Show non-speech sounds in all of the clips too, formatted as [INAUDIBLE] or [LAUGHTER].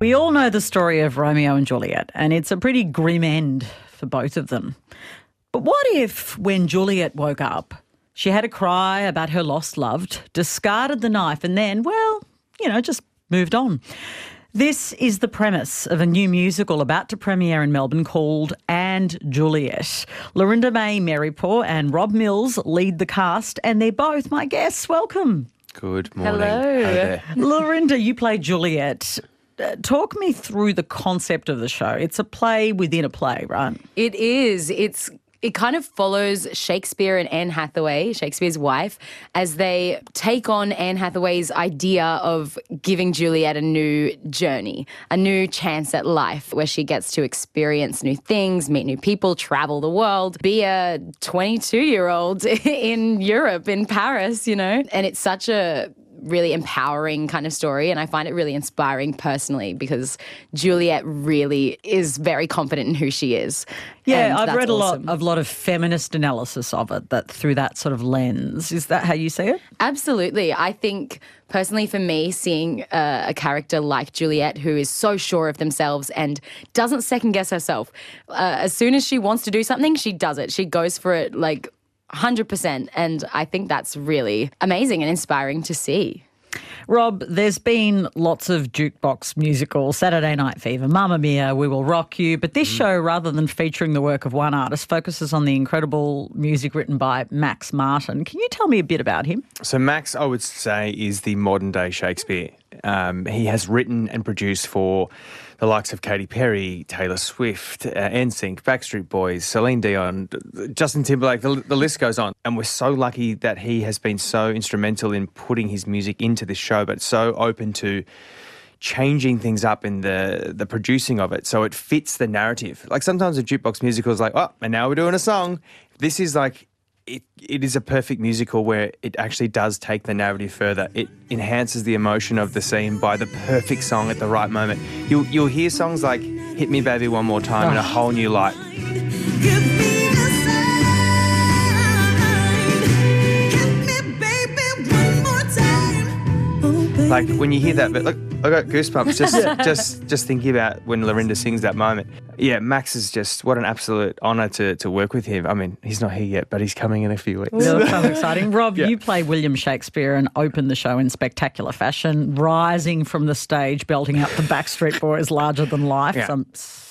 We all know the story of Romeo and Juliet, and it's a pretty grim end for both of them. But what if, when Juliet woke up, she had a cry about her lost loved, discarded the knife, and then, well, you know, just moved on? This is the premise of a new musical about to premiere in Melbourne called And Juliet. Lorinda May Merrypor and Rob Mills lead the cast, and they're both my guests. Welcome. Good morning. Hello. Hi there. Lorinda, you play Juliet. Talk me through the concept of the show. It's a play within a play, right? It is. It's it kind of follows Shakespeare and Anne Hathaway, Shakespeare's wife, as they take on Anne Hathaway's idea of giving Juliet a new journey, a new chance at life where she gets to experience new things, meet new people, travel the world, be a 22 year old [LAUGHS] in Europe, in Paris, you know? And it's such a really empowering kind of story and I find it really inspiring personally because Juliet really is very confident in who she is. Yeah, I've read a awesome. lot of lot of feminist analysis of it that through that sort of lens. Is that how you see it? Absolutely. I think personally for me, seeing uh, a character like Juliet who is so sure of themselves and doesn't second guess herself, uh, as soon as she wants to do something, she does it. She goes for it like 100%. And I think that's really amazing and inspiring to see. Rob, there's been lots of jukebox musicals, Saturday Night Fever, Mamma Mia, We Will Rock You, but this mm. show, rather than featuring the work of one artist, focuses on the incredible music written by Max Martin. Can you tell me a bit about him? So Max, I would say, is the modern day Shakespeare. Um, he has written and produced for the likes of Katy Perry, Taylor Swift, uh, NSYNC, Backstreet Boys, Celine Dion, Justin Timberlake. The, the list goes on. And we're so lucky that he has been so instrumental in putting his music into this show, but so open to changing things up in the the producing of it so it fits the narrative. Like sometimes a jukebox musical is like, oh, and now we're doing a song. This is like it, it is a perfect musical where it actually does take the narrative further. It enhances the emotion of the scene by the perfect song at the right moment. You'll you'll hear songs like "Hit Me, Baby, One More Time" in a ah. whole new light. Like when you hear that, but look, I got goosebumps just [LAUGHS] just just thinking about when Lorinda sings that moment. Yeah, Max is just what an absolute honour to to work with him. I mean, he's not here yet, but he's coming in a few weeks. Well, [LAUGHS] that sounds exciting. Rob, you play William Shakespeare and open the show in spectacular fashion, rising from the stage, belting out the Backstreet Boys larger than life. Yeah. So I'm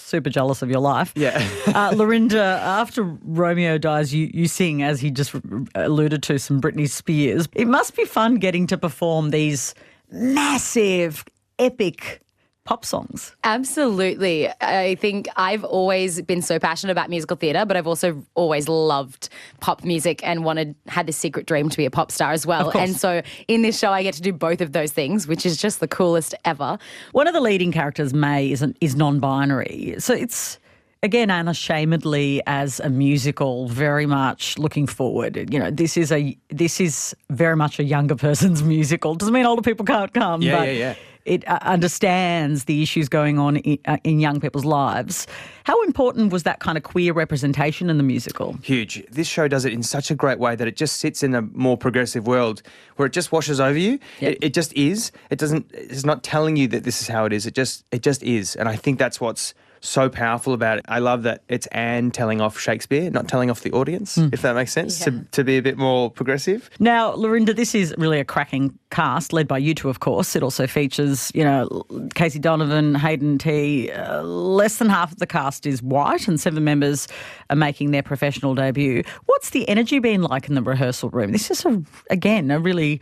super jealous of your life. Yeah. [LAUGHS] uh, Lorinda, after Romeo dies, you, you sing, as he just alluded to, some Britney Spears. It must be fun getting to perform these massive, epic pop songs. Absolutely. I think I've always been so passionate about musical theatre, but I've also always loved pop music and wanted had this secret dream to be a pop star as well. And so in this show I get to do both of those things, which is just the coolest ever. One of the leading characters, May, isn't, is non-binary. So it's again unashamedly as a musical, very much looking forward. You know, this is a this is very much a younger person's [LAUGHS] musical. Doesn't mean older people can't come, Yeah, but yeah, yeah. it uh, understands the issues going on in, uh, in young people's lives. How important was that kind of queer representation in the musical? Huge. This show does it in such a great way that it just sits in a more progressive world where it just washes over you. Yep. It, it just is. It doesn't. It's not telling you that this is how it is. It just. It just is. And I think that's what's so powerful about it. I love that it's Anne telling off Shakespeare, not telling off the audience. If that makes sense, to, to be a bit more progressive. Now, Lorinda, this is really a cracking cast, led by you two, of course. It also features, you know, Casey Donovan, Hayden Tee. Uh, less than half of the cast is white, and seven members are making their professional debut. What's the energy been like in the rehearsal room? This is, a, again, a really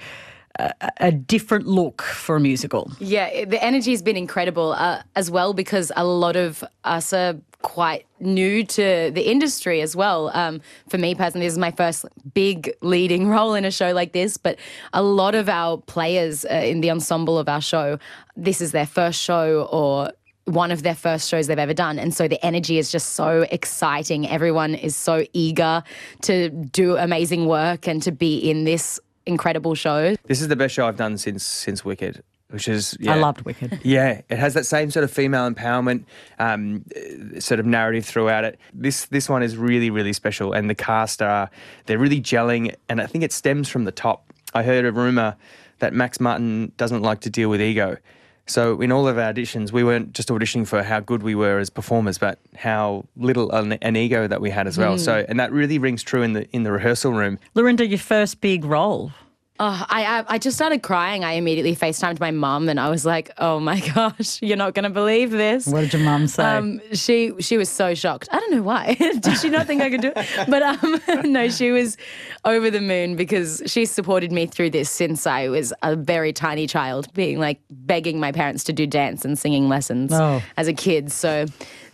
a different look for a musical. Yeah, the energy has been incredible uh, as well because a lot of us are quite new to the industry as well. Um, for me personally, this is my first big leading [LAUGHS] role in a show like this, but a lot of our players uh, in the ensemble of our show, this is their first show or one of their first shows they've ever done. And so the energy is just so exciting. Everyone is so eager to do amazing work and to be in this incredible show. This is the best show I've done since since Wicked, which is I loved Wicked. Yeah, it has that same sort of female empowerment um, uh, sort of narrative throughout it. This this one is really really special, and the cast are they're really gelling, and I think it stems from the top. I heard a rumor that Max Martin doesn't like to deal with ego, So in all of our auditions, we weren't just auditioning for how good we were as performers, but how little an, an ego that we had as well. Hmm. So and that really rings true in the in the rehearsal room. Lorinda, your first big role. Oh, I, I I just started crying. I immediately FaceTimed my mum and I was like, "Oh my [LAUGHS] gosh, you're not gonna believe this." What did your mum say? Um, she she was so shocked. I don't know why. [LAUGHS] Did she not think I could do it? [LAUGHS] But um, no, she was over the moon because she supported me through this since I was a very tiny child, being like begging my parents to do dance and singing lessons Oh. as a kid. So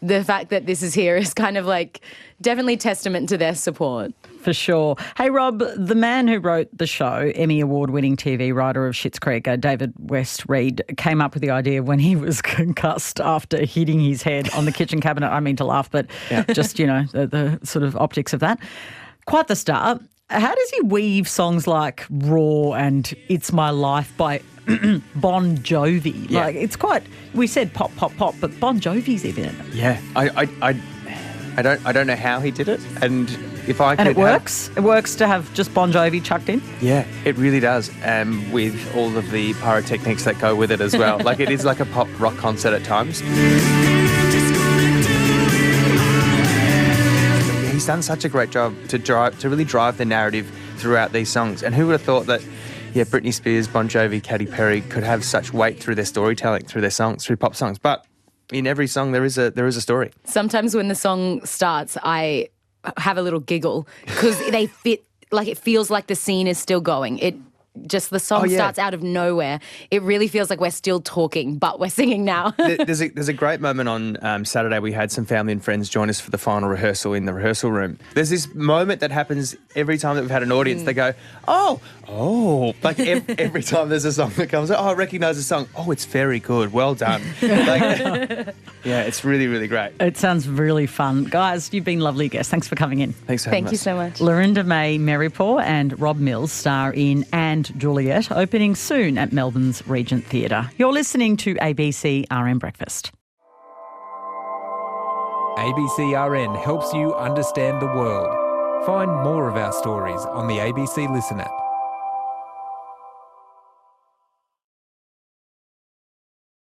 the fact that this is here is kind of like definitely testament to their support. For sure. Hey, Rob, the man who wrote the show, Emmy Award winning TV writer of Schitt's Creek, uh, David West Read, came up with the idea when he [LAUGHS] was concussed after hitting his head on the kitchen cabinet. I mean to laugh, but [LAUGHS] just, you know, the, the sort of optics of that. Quite the start. How does he weave songs like Roar and It's My Life by [CLEARS THROAT] Bon Jovi? Yeah. Like, it's quite, we said pop, pop, pop, but Bon Jovi's even in it. Yeah, I I, I, I don't I don't know how he did it, and if I And it have- works. It works to have just Bon Jovi chucked in. Yeah, it really does. Um, with all of the pyrotechnics that go with it as well. [LAUGHS] like it is like a pop rock concert at times. He's done such a great job to drive to really drive the narrative throughout these songs. And who would have thought that yeah, Britney Spears, Bon Jovi, Katy Perry could have such weight through their storytelling, through their songs, through pop songs. But in every song there is a there is a story. sometimes when the song starts, I have a little giggle because they fit like it feels like the scene is still going. It just the song Oh, yeah. starts out of nowhere. It really feels like we're still talking, but we're singing now. [LAUGHS] There's a there's a great moment on um, Saturday. We had some family and friends join us for the final rehearsal in the rehearsal room. There's this moment that happens every time that we've had an audience. They go, oh, oh, like ev- [LAUGHS] every time there's a song that comes. Oh, I recognise the song. Oh, it's very good. Well done. [LAUGHS] Like, yeah, it's really really great. It sounds really fun. Guys, you've been lovely guests. Thanks for coming in. Thanks for having Thank you us. so much. Lorinda May Merrypor and Rob Mills star in And Juliet, opening soon at Melbourne's Regent Theatre. You're listening to ABC RN Breakfast. ABC RN helps you understand the world. Find more of our stories on the ABC Listen app.